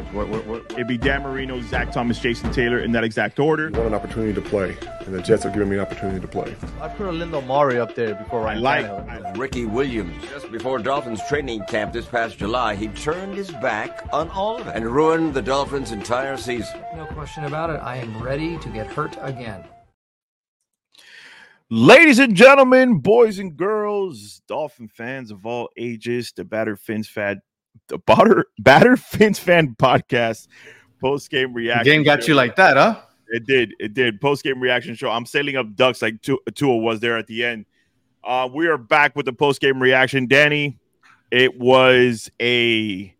coach? What, what, what? It'd be Dan Marino, Zach Thomas, Jason Taylor in that exact order. I want an opportunity to play, and the Jets are giving me an opportunity to play. I put Olindo Mare up there before Ryan like- Tannehill. Ricky Williams. Just before Dolphins training camp this past July, he turned his back on all of it and ruined the Dolphins' entire season. No question about it. I am ready to get hurt again. Ladies and gentlemen, boys and girls, Dolphin fans of all ages, the Batter Fins fan, the Batter Batter Fins fan podcast, post game The reaction. game got show. you like that, huh? It did. It did. Post game reaction show. I'm sailing up ducks like Tua was there at the end. Uh, we are back with the post game reaction. Danny, it was a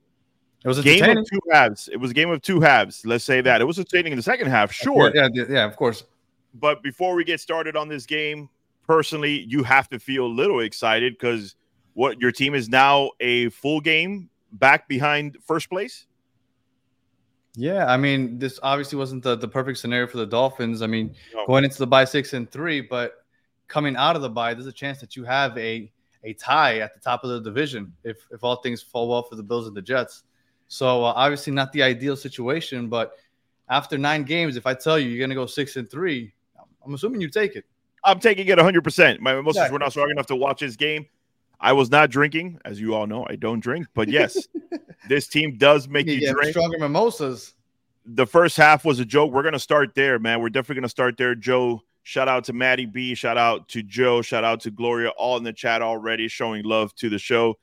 It was a game of two halves. It was a game of two halves. Let's say that. It was entertaining in the second half, sure. Yeah, yeah, yeah, of course. But before we get started on this game, personally, you have to feel a little excited because what your team is now a full game back behind first place. Yeah, I mean, this obviously wasn't the, the perfect scenario for the Dolphins. I mean, No. going into the bye six and three, but coming out of the bye, there's a chance that you have a a tie at the top of the division if if all things fall well for the Bills and the Jets. So uh, obviously not the ideal situation, but after nine games, if I tell you you're gonna go six and three, I'm assuming you take it. I'm taking it 100%. My emotions were not strong enough to watch this game. I was not drinking, as you all know. I don't drink, but yes, this team does make You you drink. stronger mimosas. The first half was a joke. We're going to start there, man. We're definitely going to start there. Joe, shout out to Maddie B. Shout out to Joe. Shout out to Gloria, all in the chat already showing love to the show.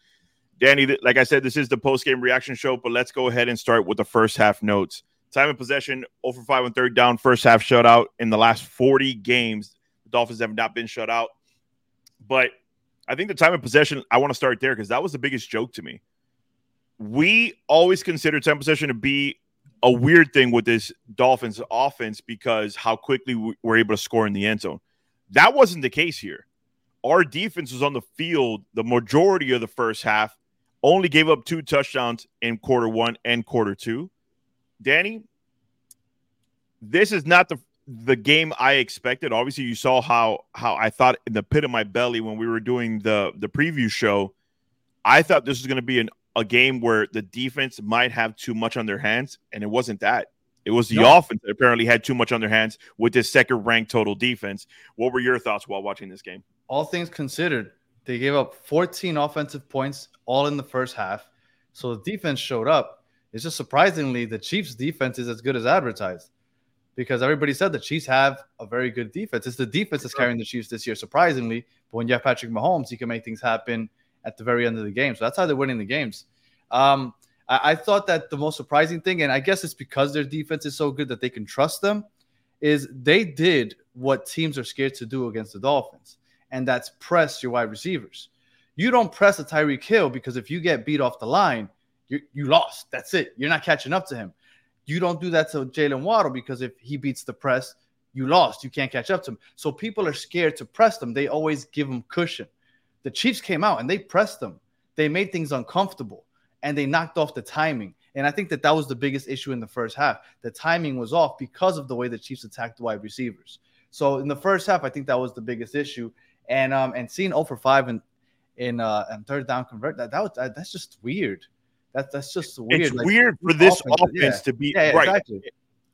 Danny, like I said, this is the post game reaction show, but let's go ahead and start with the first half notes. Time of possession, oh over five and third down, first half shutout in the last 40 games. The Dolphins have not been shut out. But I think the time of possession, I want to start there because that was the biggest joke to me. We always consider time possession to be a weird thing with this Dolphins offense because how quickly we're able to score in the end zone. That wasn't the case here. Our defense was on the field the majority of the first half, only gave up two touchdowns in quarter one and quarter two. Danny, this is not the the game I expected. Obviously, you saw how how I thought in the pit of my belly when we were doing the the preview show. I thought this was going to be an a game where the defense might have too much on their hands, and it wasn't that. It was the No. offense that apparently had too much on their hands with this second ranked total defense. What were your thoughts while watching this game? all things considered, they gave up 14 offensive points all in the first half. So the defense showed up. It's just surprisingly the Chiefs' defense is as good as advertised because everybody said the Chiefs have a very good defense. It's the defense that's carrying the Chiefs this year, surprisingly. But when you have Patrick Mahomes, he can make things happen at the very end of the game. So that's how they're winning the games. Um, I, I thought that the most surprising thing, and I guess it's because their defense is so good that they can trust them, is they did what teams are scared to do against the Dolphins and that's press your wide receivers. You don't press a Tyreek Hill because if you get beat off the line, you you lost. That's it. You're not catching up to him. You don't do that to Jalen Waddle because if he beats the press, you lost. You can't catch up to him. So people are scared to press them. They always give them cushion. The Chiefs came out and they pressed them. They made things uncomfortable and they knocked off the timing. And I think that that was the biggest issue in the first half. The timing was off because of the way the Chiefs attacked the wide receivers. So in the first half, I think that was the biggest issue and um and seeing 0 for 5 in in uh and third down convert that that was that, that's just weird. That that's just weird. It's Like, weird for this offense, offense, yeah. to be Yeah, yeah, right. exactly.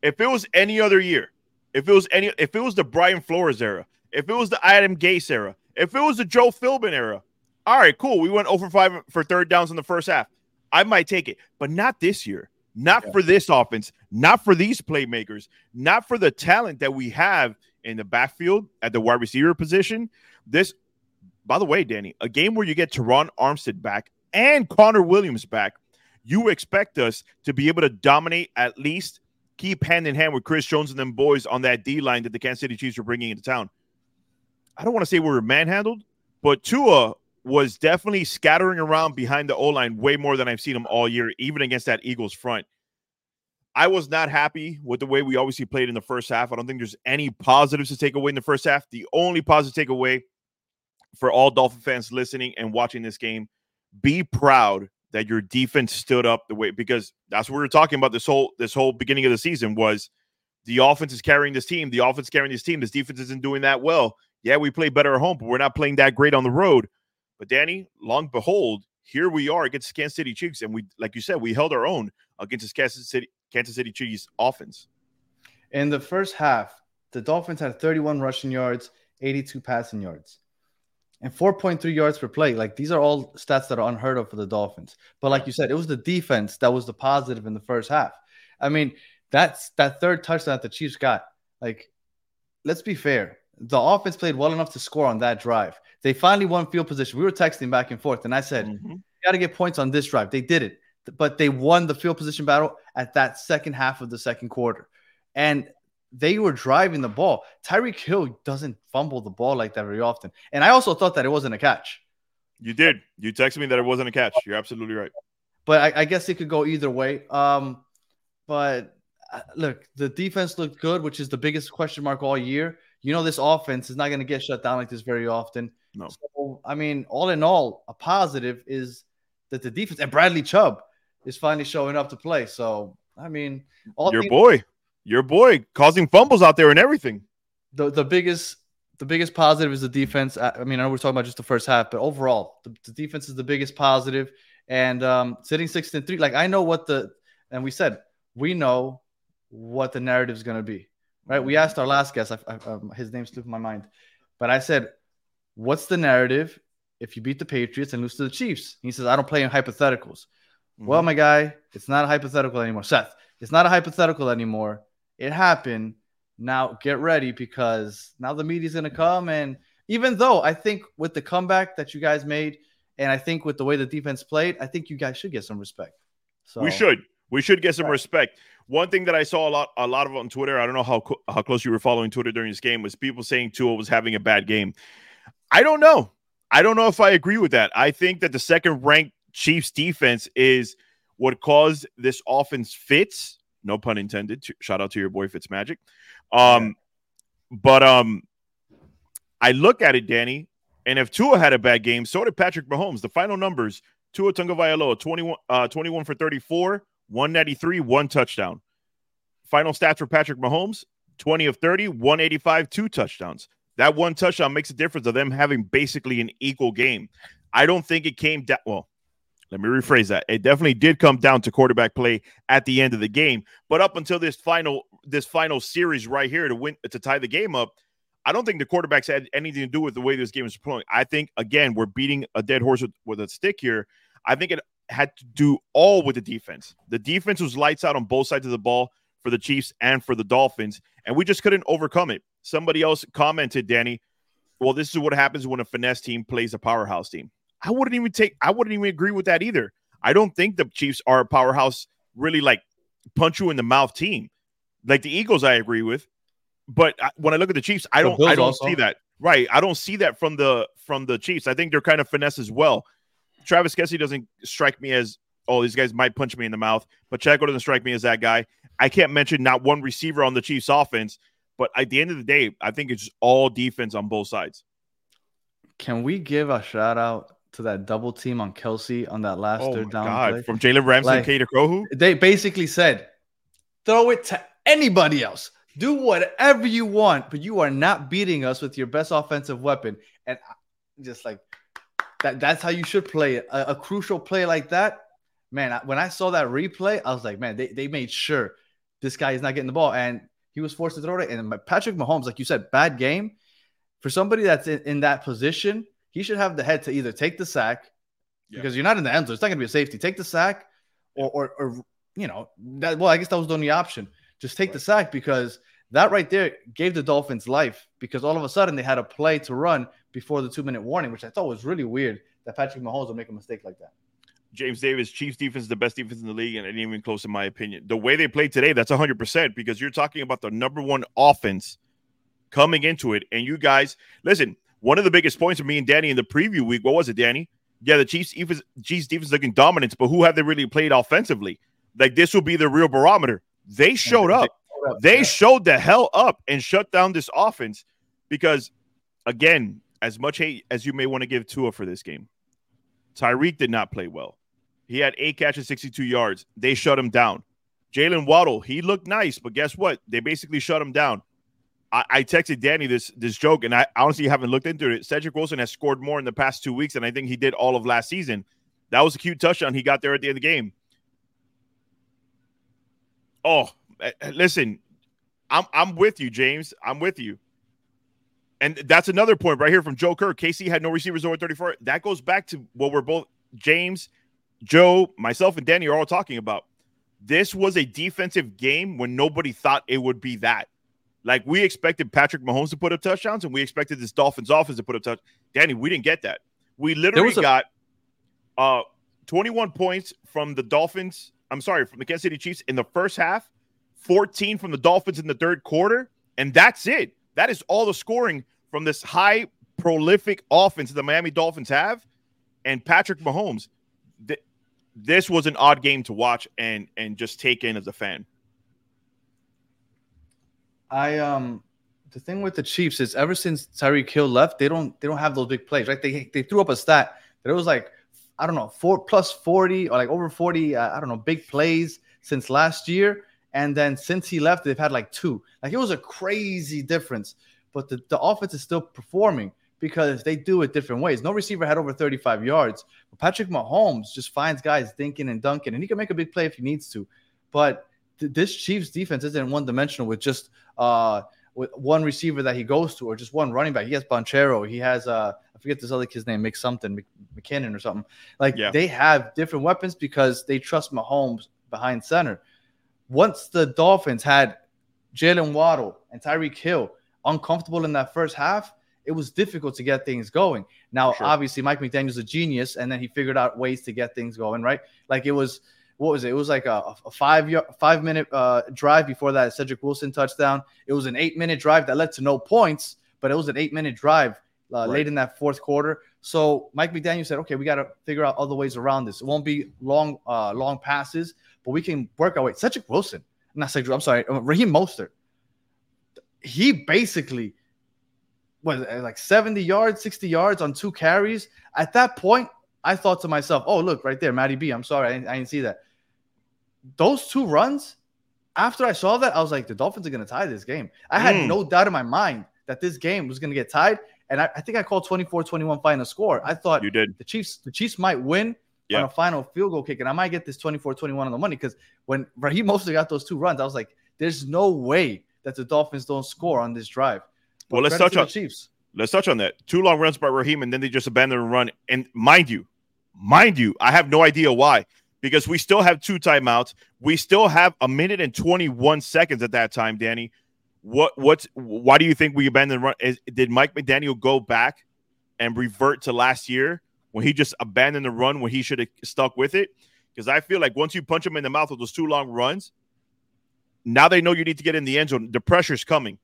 If it was any other year, if it was any, if it was the Brian Flores era, if it was the Adam Gase era, if it was the Joe Philbin era, all right, cool. We went over five for third downs in the first half. I might take it, but not this year. Not for this offense. Not for these playmakers. Not for the talent that we have in the backfield at the wide receiver position. This, by the way, Danny, a game where you get Terron Armstead back and Connor Williams back, you expect us to be able to dominate at least keep hand in hand with Chris Jones and them boys on that D line that the Kansas City Chiefs are bringing into town. I don't want to say we were manhandled, but Tua was definitely scattering around behind the O line way more than I've seen him all year, even against that Eagles front. I was not happy with the way we obviously played in the first half. I don't think there's any positives to take away in the first half. The only positive takeaway for all Dolphin fans listening and watching this game, be proud that your defense stood up the way because that's what we were talking about this whole this whole beginning of the season was the offense is carrying this team, the offense carrying this team. This defense isn't doing that well. Yeah, we play better at home, but we're not playing that great on the road. But Danny, long behold, here we are against Kansas City Chiefs, and we, like you said, we held our own against this Kansas City Kansas City Chiefs offense. In the first half, the Dolphins had 31 rushing yards, 82 passing yards, and 4.3 yards per play. Like these are all stats that are unheard of for the Dolphins. But like you said, it was the defense that was the positive in the first half. I mean, that's that third touchdown that the Chiefs got. Like, let's be fair. The offense played well enough to score on that drive. They finally won field position. We were texting back and forth, and I said, Mhm. "You got to get points on this drive." They did it, but they won the field position battle at that second half of the second quarter, and they were driving the ball. Tyreek Hill doesn't fumble the ball like that very often, and I also thought that it wasn't a catch. You did. You texted me that it wasn't a catch. You're absolutely right. but I, I guess it could go either way. Um, but uh, look, the defense looked good, which is the biggest question mark all year. You know, this offense is not going to get shut down like this very often. No. So, I mean, all in all, a positive is that the defense and Bradley Chubb is finally showing up to play. So, I mean, all Your things- boy, your boy, causing fumbles out there and everything. the the biggest the biggest positive is the defense. I, I mean, I know we're talking about just the first half, but overall, the, the defense is the biggest positive. And um, sitting six and three, like I know what the and we said we know what the narrative is going to be, right? We asked our last guest, I, I, um, his name slipped my mind, but I said, "What's the narrative if you beat the Patriots and lose to the Chiefs?" He says, "I don't play in hypotheticals." Well, my guy, it's not a hypothetical anymore. Seth, it's not a hypothetical anymore. It happened. Now get ready because now the media's going to come. And even though I think with the comeback that you guys made, and I think with the way the defense played, I think you guys should get some respect. So We should. We should get some respect. One thing that I saw a lot, a lot of on Twitter. I don't know how co- how close you were following Twitter during this game. Was people saying Tua was having a bad game? I don't know. I don't know if I agree with that. I think that the second ranked Chiefs defense is what caused this offense fits. No pun intended. Shout out to your boy Fitzmagic. Um, but um, I look at it, Danny, and if Tua had a bad game, so did Patrick Mahomes. The final numbers: Tua Tagovailoa, 21, uh, 21 for 34, 193, one touchdown. Final stats for Patrick Mahomes: 20 of 30, 185, two touchdowns. That one touchdown makes a difference of them having basically an equal game. I don't think it came down. Well, let me rephrase that. It definitely did come down to quarterback play at the end of the game. But up until this final this final series right here to win to tie the game up, I don't think the quarterbacks had anything to do with the way this game is playing. I think again we're beating a dead horse with, with a stick here. I think it had to do all with the defense. The defense was lights out on both sides of the ball for the Chiefs and for the Dolphins, and we just couldn't overcome it. Somebody else commented, Danny, well, this is what happens when a finesse team plays a powerhouse team. I wouldn't even take I wouldn't even agree with that either. I don't think the Chiefs are a powerhouse, really like punch you in the mouth team. Like the Eagles, I agree with. But I, when I look at the Chiefs, I don't I don't also. see that. Right. I don't see that from the from the Chiefs. I think they're kind of finesse as well. Travis Kelce doesn't strike me as oh, these guys might punch me in the mouth, but Pacheco doesn't strike me as that guy. I can't mention not one receiver on the Chiefs offense, but at the end of the day, I think it's all defense on both sides. can we give a shout out to that double team on Kelce on that last Oh third down God. play? From Jalen Ramsey Like- and Kader Kohou? They basically said, throw it to anybody else. Do whatever you want, but you are not beating us with your best offensive weapon. And just like that, that's how you should play it. A, a crucial play like that, man. When I saw that replay, I was like, man, they, they made sure this guy is not getting the ball, and he was forced to throw it. And Patrick Mahomes, like you said, bad game for somebody that's in, in that position. He should have the head to either take the sack Yeah. because you're not in the end zone. It's not going to be a safety. Take the sack, or, or, or you know, that. Well, I guess that was the only option. Just take the sack because that right there gave the Dolphins life because all of a sudden they had a play to run before the two minute warning, which I thought was really weird that Patrick Mahomes would make a mistake like that. James Davis, Chiefs defense is the best defense in the league, and it ain't even close in my opinion. The way they played today, that's 100% because you're talking about the number one offense coming into it. And you guys, listen, one of the biggest points for me and Danny in the preview week, what was it, Danny? Yeah, the Chiefs defense, Chiefs defense looking dominance, but who have they really played offensively? Like this will be the real barometer. They showed up. They showed the hell up and shut down this offense because, again, as much hate as you may want to give Tua for this game, Tyreek did not play well. He had eight catches, 62 yards. They shut him down. Jalen Waddle, he looked nice, but guess what? They basically shut him down. I, I texted Danny this this joke, and I honestly haven't looked into it. Cedric Wilson has scored more in the past two weeks than I think he did all of last season. That was a cute touchdown he got there at the end of the game. Oh, eh, eh, listen, I'm I'm with you, James. I'm with you. And that's another point right here from Joe Kerr. KC had no receivers over 34. That goes back to what we're both James, Joe, myself, and Danny are all talking about. This was a defensive game when nobody thought it would be that. Like we expected Patrick Mahomes to put up touchdowns, and we expected this Dolphins offense to put up touch. Danny, we didn't get that. We literally a- got uh 21 points from the Dolphins. I'm sorry, from the Kansas City Chiefs in the first half, 14 from the Dolphins in the third quarter, and that's it. That is all the scoring from this high prolific offense that the Miami Dolphins have, and Patrick Mahomes. Th- this was an odd game to watch and and just take in as a fan. I um the thing with the Chiefs is ever since Tyreek Hill left, they don't they don't have those big plays, right? They they threw up a stat that it was like I don't know four plus forty or like over forty uh, I don't know big plays since last year, and then since he left, they've had like two. Like it was a crazy difference, but the, the offense is still performing because they do it different ways. No receiver had over 35 yards. But Patrick Mahomes just finds guys dinking and dunking, and he can make a big play if he needs to. But th- this Chiefs defense isn't one dimensional with just uh with one receiver that he goes to or just one running back. He has Bonchero. He has uh I forget this other kid's name, Mick something, McKinnon or something. Like Yeah. they have different weapons because they trust Mahomes behind center. Once the Dolphins had Jalen Waddle and Tyreek Hill uncomfortable in that first half, it was difficult to get things going. Now, Sure. obviously, Mike McDaniel's a genius, and then he figured out ways to get things going, right? Like it was, what was it? It was like a, a five year, five minute uh, drive before that Cedric Wilson touchdown. It was an eight minute drive that led to no points, but it was an eight minute drive uh, Right. late in that fourth quarter. So Mike McDaniel said, okay, we got to figure out other ways around this. It won't be long, uh, long passes, but we can work our way. Cedric Wilson, not Cedric, I'm sorry, uh, Raheem Mostert. He basically was like 70 yards, 60 yards on two carries. At that point, I thought to myself, oh, look right there, Matty B. I'm sorry, I didn't, I didn't see that. Those two runs, after I saw that, I was like, the Dolphins are going to tie this game. I had Mm. no doubt in my mind that this game was going to get tied. And I, I think I called 24 21 final score. I thought You did. the Chiefs, the Chiefs might win Yeah. on a final field goal kick, and I might get this 24-21 on the money because when Raheem Mostert got those two runs, I was like, "There's no way that the Dolphins don't score on this drive." But Well, let's touch to the on- Chiefs. Let's touch on that. Two long runs by Raheem, and then they just abandon the run. And mind you, mind you, I have no idea why. Because we still have two timeouts. We still have a minute and 21 seconds at that time, Danny. What what's why do you think we abandoned run? Is, did Mike McDaniel go back and revert to last year when he just abandoned the run when he should have stuck with it? Because I feel like once you punch him in the mouth with those Tua long runs, now they know you need to get in the end zone. The pressure's coming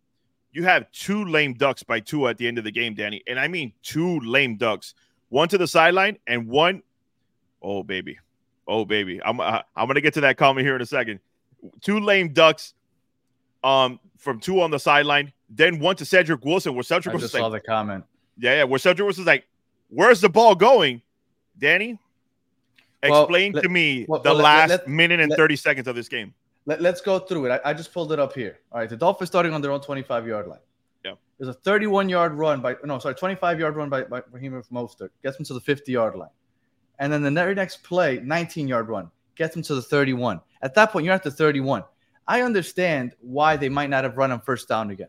you have two lame ducks by two at the end of the game, Danny. And I mean two lame ducks. One to the sideline and one, oh baby, oh baby. I'm uh, I'm gonna get to that comment here in a second. Two lame ducks, um, from two on the sideline. Then one to Cedric Wilson, where Cedric I was just like, saw the comment. yeah, yeah, where Cedric Wilson's like, where's the ball going, Danny? Well, Explain let- to me well, the well, last let- minute and let- 30 seconds of this game. Let, us go through it. I, I just pulled it up here. All right, the Dolphins starting on their own 25 yard line. Yeah. There's a 31 yard run by no, sorry, 25 yard run by, by Raheem Mostert gets him to the 50 yard line, and then the very next play, 19 yard run gets him to the 31. At that point, you're at the 31. I understand why they might not have run on first down again.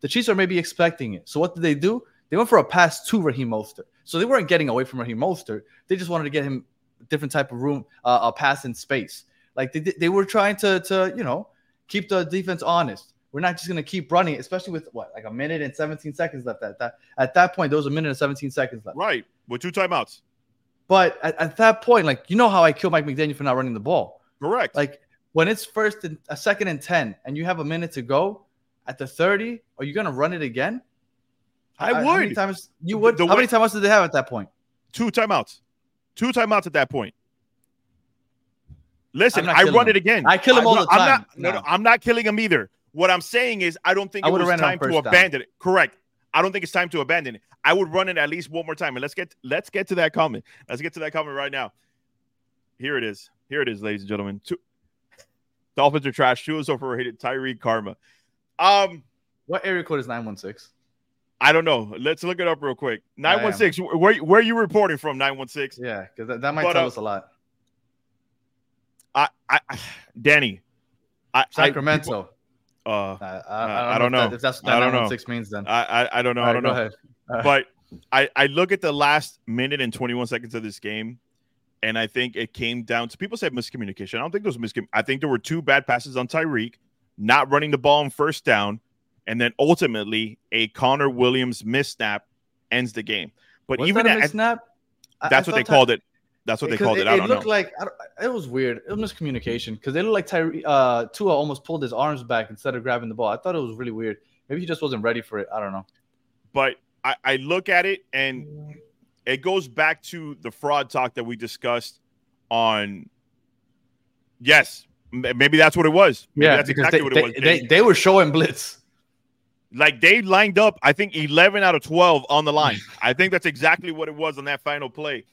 The Chiefs are maybe expecting it. So what did they do? They went for a pass to Raheem Mostert. So they weren't getting away from Raheem Mostert. They just wanted to get him a different type of room, uh, a pass in space. Like they, they were trying to, to, you know, keep the defense honest. We're not just going to keep running, especially with what, like a minute and 17 seconds left. At that, at that point, there was a minute and 17 seconds left. Right. With two timeouts. But at, at that point, like, you know how I kill Mike McDaniel for not running the ball. Correct. Like when it's first and a second and 10 and you have a minute to go at the 30, are you going to run it again? I would. How many times you would? the how way- many timeouts did they have at that point? two timeouts. Two timeouts at that point. Listen, I'm I run him. it again. I kill him all I'm the time. not, no, no, No. I'm not killing him either. What I'm saying is, I don't think I it was ran it on time to down. abandon it. Correct. I don't think it's time to abandon it. I would run it at least one more time. And let's get let's get to that comment. Let's get to that comment right now. Here it is. Here it is, ladies and gentlemen. Two Dolphins are trash. Tua is overrated. Tyree Karma. Um, What area code is 916? I don't know. Let's look it up real quick. Nine one six. Where where are you reporting from? Nine one six. Yeah, because that, that might But, tell uh, us a lot. I, I, Danny. I, Sacramento. I, uh, I, I, I I don't don't know. know. if, that, if that's what I that don't know. 916 means then. I, I, I don't know. All I don't go know. ahead. But I, I look at the last minute and 21 seconds of this game, and I think it came down to people said miscommunication. I don't think there was miscommunication. I think there were two bad passes on Tyreek, not running the ball on first down, and then ultimately a Connor Williams missnap ends the game. But Was even that a at, snap? That's I what they thought called it. That's what they called it. It, I don't looked know. like I don't, it was weird. It was miscommunication because it looked like Tyre, uh, Tua almost pulled his arms back instead of grabbing the ball. I thought it was really weird. Maybe he just wasn't ready for it. I don't know. but I, I look at it and it goes back to the fraud talk that we discussed on. Yes, maybe that's what it was. Maybe that's exactly they, what they, it was. they, they were showing blitz. like they lined up, I think 11 out of 12 on the line. I think that's exactly what it was on that final play.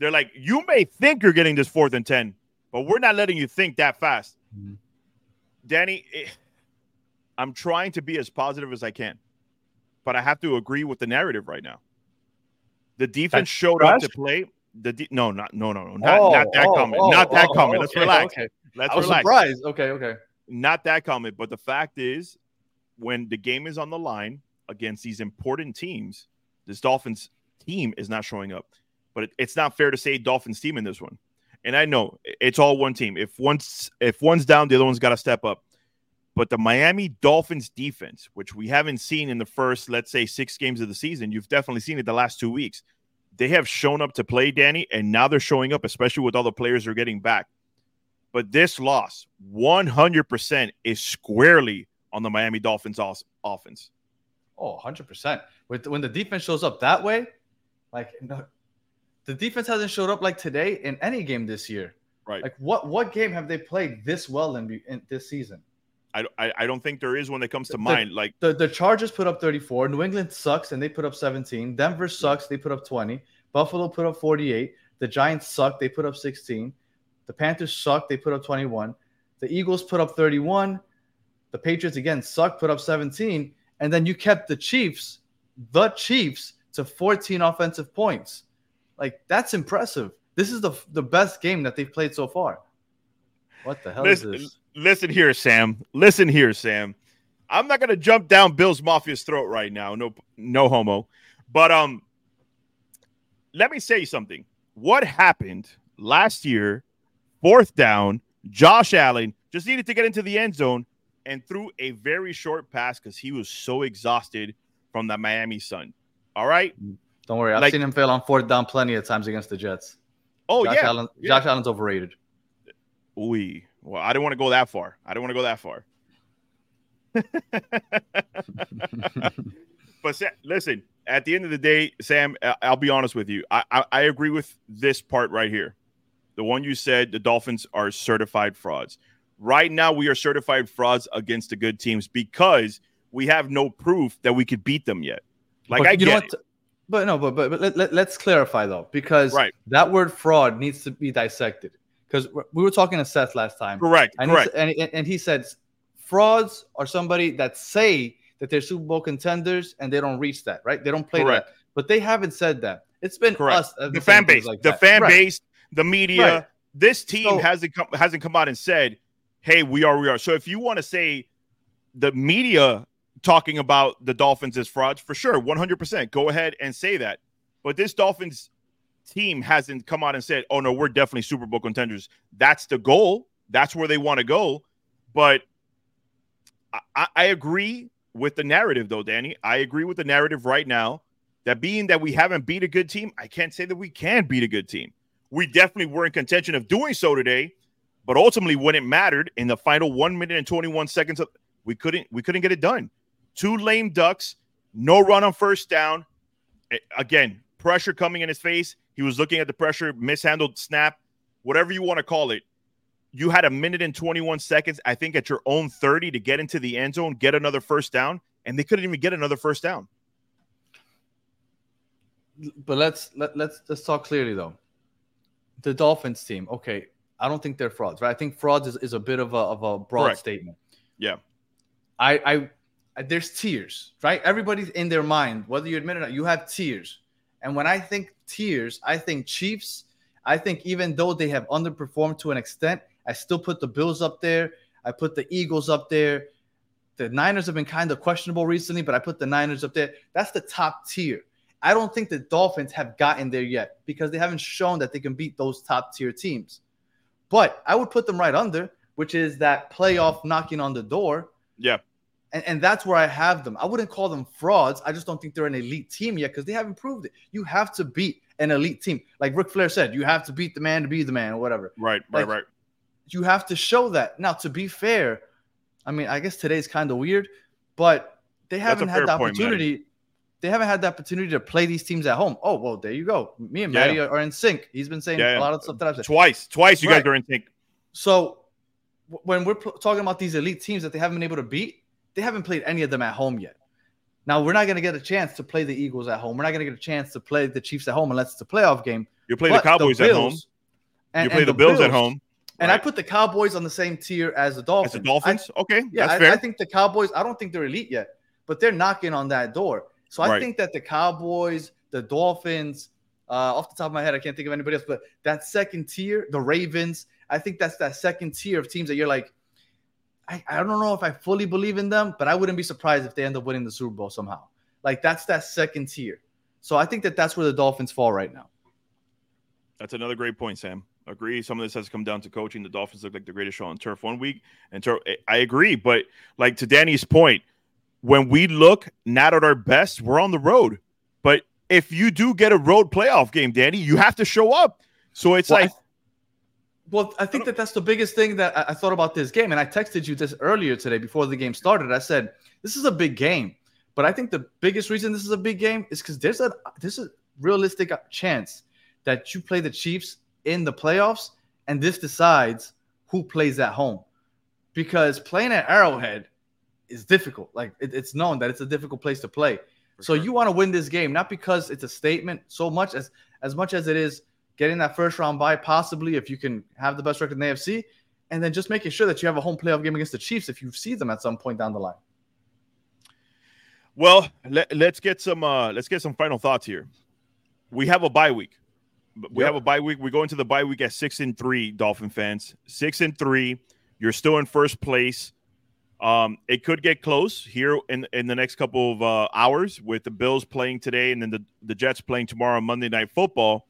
They're like, you may think you're getting this fourth and 10, but we're not letting you think that fast. Mhm. Danny, I'm trying to be as positive as I can, but I have to agree with the narrative right now. The defense That's showed up to play. The de- no, not no, no, no, not, Oh, not that oh, comment, oh, not that oh, comment. Let's okay, relax. Okay. Let's I was relax surprised. Okay, okay. not that comment, but the fact is, when the game is on the line against these important teams, this Dolphins team is not showing up. But it, it's not fair to say Dolphins team in this one. And I know it's all one team. If one's if one's down, the other one's got to step up. But the Miami Dolphins defense, which we haven't seen in the first, let's say, six games of the season, you've definitely seen it the last two weeks. They have shown up to play, Danny, and now they're showing up, especially with all the players they're getting back. But this loss, 100%, is squarely on the Miami Dolphins offense. Oh, 100%. With, when the defense shows up that way, like no, the defense hasn't showed up like today in any game this year. Right. Like what what game have they played this well in, in this season? I, I, I don't think there is one that comes to The- mind. Like, The the Chargers put up 34. New England sucks and they put up 17. Denver sucks, they put up 20. Buffalo put up 48. The Giants suck, they put up 16. The Panthers suck, they put up 21. The Eagles put up 31. The Patriots again suck, put up 17. And then you kept the Chiefs, the Chiefs, to 14 offensive points. Like that's impressive. This is the the best game that they've played so far. What the hell listen, is this? listen here, Sam. Listen here, Sam. I'm not gonna jump down Bills Mafia's throat right now. No, no homo. But um, let me say something. What happened last year? Fourth down. Josh Allen just needed to get into the end zone and threw a very short pass because he was so exhausted from the Miami Sun. All right. Don't worry, I've like- seen him fail on fourth down plenty of times against the Jets. Oh Josh yeah. Allen, yeah. Josh Allen's overrated. Ooh, well, I didn't want to go that far. I didn't want to go that far. but Sa- listen, at the end of the day, Sam, I- I'll be honest with you. I, I I agree with this part right here. The one you said, the Dolphins are certified frauds. Right now, we are certified frauds against the good teams because we have no proof that we could beat them yet. Like But I you get know it. what? But no, but but, but let, let, let's clarify though, because Right. that word fraud needs to be dissected. Because we were talking to Seth last time, correct, and correct. He, and, and he said frauds are somebody that say that they're Super Bowl contenders and they don't reach that, right? They don't play Correct. that, but they haven't said that. It's been Correct. us, the fan base, like the that. fan Right. base, the media. Right. This team So- hasn't come hasn't come out and said, "Hey, we are, we are." So if you want to say the media talking about the Dolphins as frauds, for sure, one hundred percent, go ahead and say that. But this Dolphins team hasn't come out and said, "Oh no, we're definitely Super Bowl contenders." That's the goal. That's where they want to go. But I- I, agree with the narrative, though, Danny. I agree with the narrative right now that being that we haven't beat a good team, I can't say that we can beat a good team. We definitely were in contention of doing so today, but ultimately, when it mattered in the final one minute and twenty one seconds, we couldn't we couldn't get it done. Two lame ducks, no run on first down. Again, pressure coming in his face. He was looking at the pressure, mishandled snap, whatever you want to call it. You had a minute and 21 seconds, I think, at your own 30 to get into the end zone, get another first down, and they couldn't even get another first down. but let's let, let's let's talk clearly though. The Dolphins team, okay, I don't think they're frauds, right? I think frauds is, is a bit of a of a broad Correct. statement. Yeah. I I Uh, there's tears, right? Everybody's in their mind, whether you admit it or not, you have tears. And when I think tears, I think Chiefs. I think even though they have underperformed to an extent, I still put the Bills up there. I put the Eagles up there. The Niners have been kind of questionable recently, but I put the Niners up there. That's the top tier. I don't think the Dolphins have gotten there yet because they haven't shown that they can beat those top tier teams. But I would put them right under, which is that playoff knocking on the door. Yeah. And, and that's where I have them. I wouldn't call them frauds. I just don't think they're an elite team yet because they haven't proved it. You have to beat an elite team. Like Ric Flair said, you have to beat the man to be the man or whatever. Right, Like, right, right. You have to show that. Now, to be fair, I mean, I guess today's kind of weird, but they haven't had the point, opportunity. they haven't had the opportunity to play these teams at home. Oh, well, there you go. Me and Yeah. Matty are, are in sync. He's been saying Yeah, yeah. a lot of stuff that I've said. Twice, twice you Right. guys are in sync. So when we're pl- talking about these elite teams that they haven't been able to beat, they haven't played any of them at home yet. Now we're not going to get a chance to play the Eagles at home. We're not going to get a chance to play the Chiefs at home unless it's a playoff game. You play But the Cowboys at home. And- You play and the Bills at home. And I put the Cowboys on the same tier as the As Dolphins. the Dolphins. okay, Yeah, that's I, fair. I think the Cowboys. I don't think they're elite yet, but they're knocking on that door. So I Right. think that the Cowboys, the Dolphins, uh, off the top of my head, I can't think of anybody else, but that second tier, the Ravens. I think that's that second tier of teams that you're like, I, I don't know if I fully believe in them, but I wouldn't be surprised if they end up winning the Super Bowl somehow. Like that's that second tier. So I think that that's where the Dolphins fall right now. That's another great point, Sam. Agree. Some of this has come down to coaching. The Dolphins look like the greatest show on turf one week, and tur- eh, I agree. But like to Danny's point, when we look not at our best, we're on the road. But if you do get a road playoff game, Danny, you have to show up. So it's Well, like, Well, I think that that's the biggest thing that I, I thought about this game, and I texted you this earlier today before the game started. I said this is a big game, but I think the biggest reason this is a big game is because there's a there's a realistic chance that you play the Chiefs in the playoffs, and this decides who plays at home, because playing at Arrowhead is difficult. Like it- it's known that it's a difficult place to play. So you want to win this game, not because it's a statement so much as as much as it is getting that first round bye, possibly if you can have the best record in the AFC, and then just making sure that you have a home playoff game against the Chiefs if you see them at some point down the line. well, let, let's get some uh let's get some final thoughts here. We have a bye week. We Yep. have a bye week. We go into the bye week at six and three, Dolphin fans. Six and three. You're still in first place. Um, it could get close here in in the next couple of uh, hours with the Bills playing today and then the, the Jets playing tomorrow on Monday Night Football.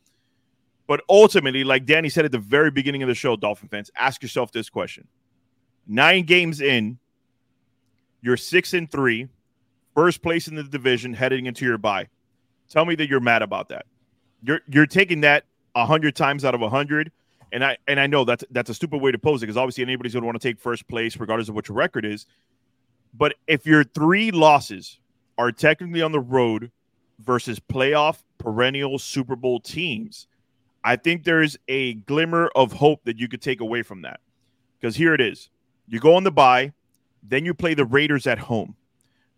But ultimately, like Danny said at the very beginning of the show, Dolphin fans, ask yourself this question: Nine games in, you're six and three, first place in the division, heading into your bye. Tell me that you're mad about that. You're you're taking that hundred times out of hundred. And I and I know that's that's a stupid way to pose it because obviously anybody's going to want to take first place regardless of what your record is. But if your three losses are technically on the road versus playoff perennial Super Bowl teams, I think there's a glimmer of hope that you could take away from that. Because here it is: you go on the bye, then you play the Raiders at home.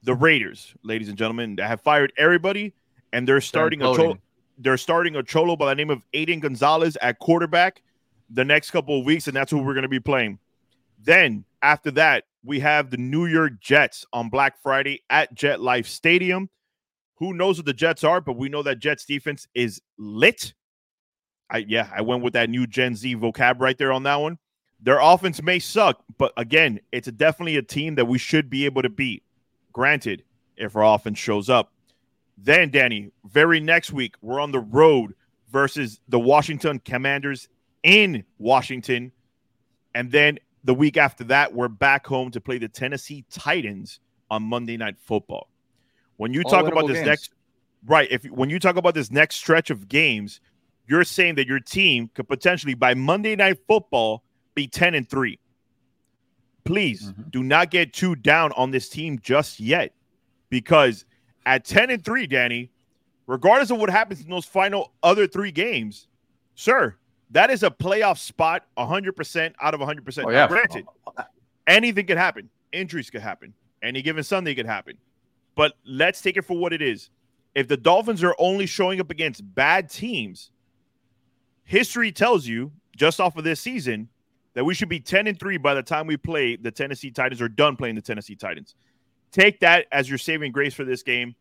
The Raiders, ladies and gentlemen, have fired everybody, and they're starting a cholo, they're starting a cholo by the name of Aiden Gonzalez at quarterback the next couple of weeks, and that's who we're going to be playing. Then after that, we have the New York Jets on Black Friday at Jet Life Stadium. Who knows what the Jets are, but we know that Jets defense is lit. I yeah, I went with that new Gen Z vocab right there on that one. Their offense may suck, but again, it's definitely a team that we should be able to beat. Granted, if our offense shows up. Then, Danny, very next week, we're on the road versus the Washington Commanders in Washington. And then the week after that, we're back home to play the Tennessee Titans on Monday Night Football. When you All talk about this games. next, right? If when you talk about this next stretch of games, you're saying that your team could potentially by Monday Night Football be ten and three. Please Mhm. do not get too down on this team just yet, because at ten and three, Danny, regardless of what happens in those final other three games, sir, that is a playoff spot 100% out of 100%. Oh, yeah. granted, anything could happen. Injuries could happen. Any given Sunday could happen. But let's take it for what it is. If the Dolphins are only showing up against bad teams, history tells you just off of this season that we should be 10 and 3 by the time we play the Tennessee Titans or done playing the Tennessee Titans. take that as your saving grace for this game.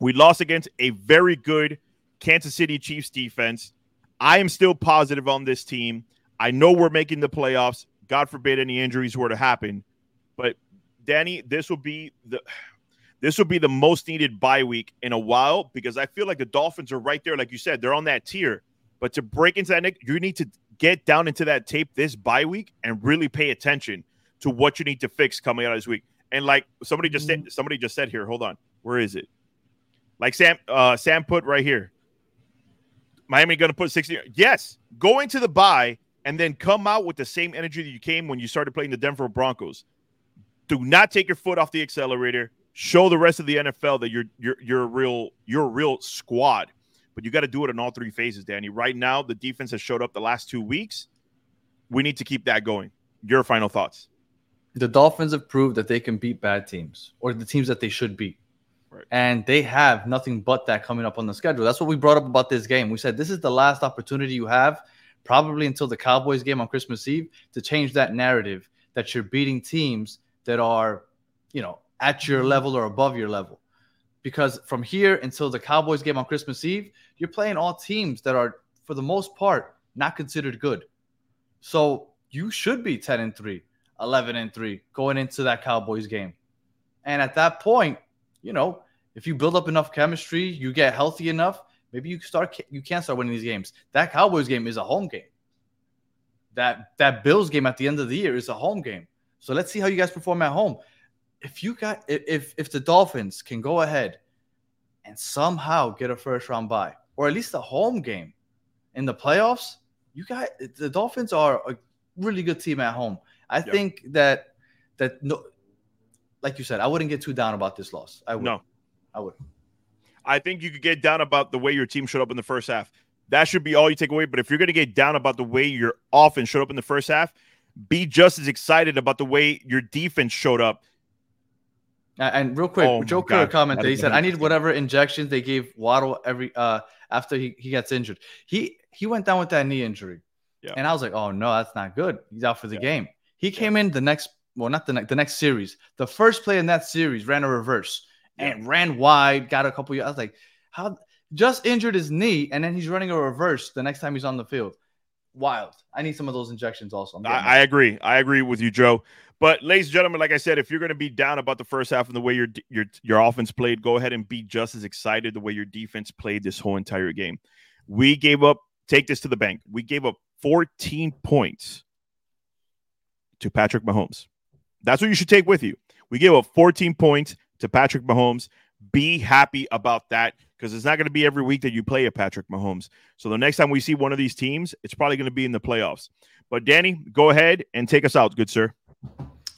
We lost against a very good Kansas City Chiefs defense. I am still positive on this team. I know we're making the playoffs. God forbid any injuries were to happen. But Danny, this will be the this will be the most needed bye week in a while because I feel like the Dolphins are right there, like you said, they're on that tier. But to break into that, Nick, you need to get down into that tape this bye week and really pay attention to what you need to fix coming out of this week. And like somebody just said, somebody just said here, hold on, where is it? Like Sam, uh, Sam put right here. Miami going to put 60. Yes, go into the bye and then come out with the same energy that you came when you started playing the Denver Broncos. Do not take your foot off the accelerator. Show the rest of the NFL that you're you're you're a real you're a real squad. But you got to do it in all three phases, Danny. Right now, the defense has showed up the last two weeks. We need to keep that going. Your final thoughts. The Dolphins have proved that they can beat bad teams or the teams that they should beat. Right. And they have nothing but that coming up on the schedule. That's what we brought up about this game. We said this is the last opportunity you have, probably until the Cowboys game on Christmas Eve, to change that narrative that you're beating teams that are, you know, at your mm-hmm. level or above your level. Because from here until the Cowboys game on Christmas Eve, you're playing all teams that are, for the most part, not considered good. So you should be 10 and 3, 11 and 3 going into that Cowboys game. And at that point, you know, if you build up enough chemistry, you get healthy enough, maybe you start you can start winning these games. That Cowboys game is a home game. That that Bills game at the end of the year is a home game. So let's see how you guys perform at home. If you got if if the Dolphins can go ahead and somehow get a first round bye or at least a home game in the playoffs, you got the Dolphins are a really good team at home. I yep. think that that no like you said, I wouldn't get too down about this loss. I would. No, I would. I think you could get down about the way your team showed up in the first half. That should be all you take away. But if you're going to get down about the way your offense showed up in the first half, be just as excited about the way your defense showed up. And real quick, oh Joker commented. He said, "I need whatever injections they gave Waddle every uh after he, he gets injured. He he went down with that knee injury, yeah. and I was like, oh no, that's not good. He's out for the yeah. game. He came in the next well, not the next the next series. The first play in that series ran a reverse and ran wide, got a couple. I was like, how just injured his knee, and then he's running a reverse the next time he's on the field. Wild. I need some of those injections also. I, I, agree. I agree with you, Joe. But ladies and gentlemen, like I said, if you're going to be down about the first half and the way your your your offense played, go ahead and be just as excited the way your defense played this whole entire game. We gave up. Take this to the bank. We gave up 14 points to Patrick Mahomes. That's what you should take with you. We gave up 14 points to Patrick Mahomes. Be happy about that because it's not going to be every week that you play a Patrick Mahomes. So the next time we see one of these teams, it's probably going to be in the playoffs. But Danny, go ahead and take us out, good sir.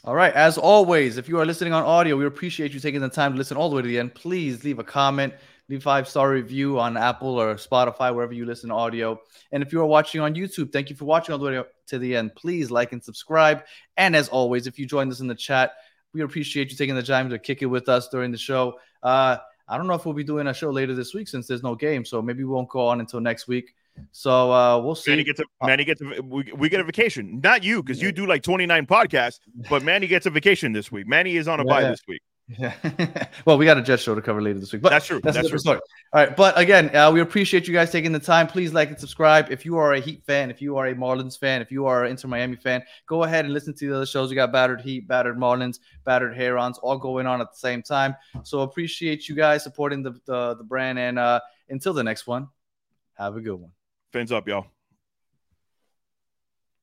All right. As always, if you are listening on audio, we appreciate you taking the time to listen all the way to the end. Please leave a comment, leave five star review on Apple or Spotify, wherever you listen to audio. And if you are watching on YouTube, thank you for watching all the way to the end. Please like and subscribe. And as always, if you joined us in the chat, we appreciate you taking the time to kick it with us during the show. Uh, I don't know if we'll be doing a show later this week since there's no game, so maybe we won't go on until next week. So uh, we'll see. Manny gets a Manny gets a, we, we get a vacation. Not you because you do like 29 podcasts, but Manny gets a vacation this week. Manny is on a yeah, bye yeah. this week. Yeah. well, we got a Jet show to cover later this week. But that's true. That's, that's true. Story. All right. But again, uh, we appreciate you guys taking the time. Please like and subscribe. If you are a Heat fan, if you are a Marlins fan, if you are an Inter Miami fan, go ahead and listen to the other shows. We got Battered Heat, Battered Marlins, Battered Herons, all going on at the same time. So appreciate you guys supporting the, the, the brand. And uh, until the next one, have a good one. Fins up, y'all.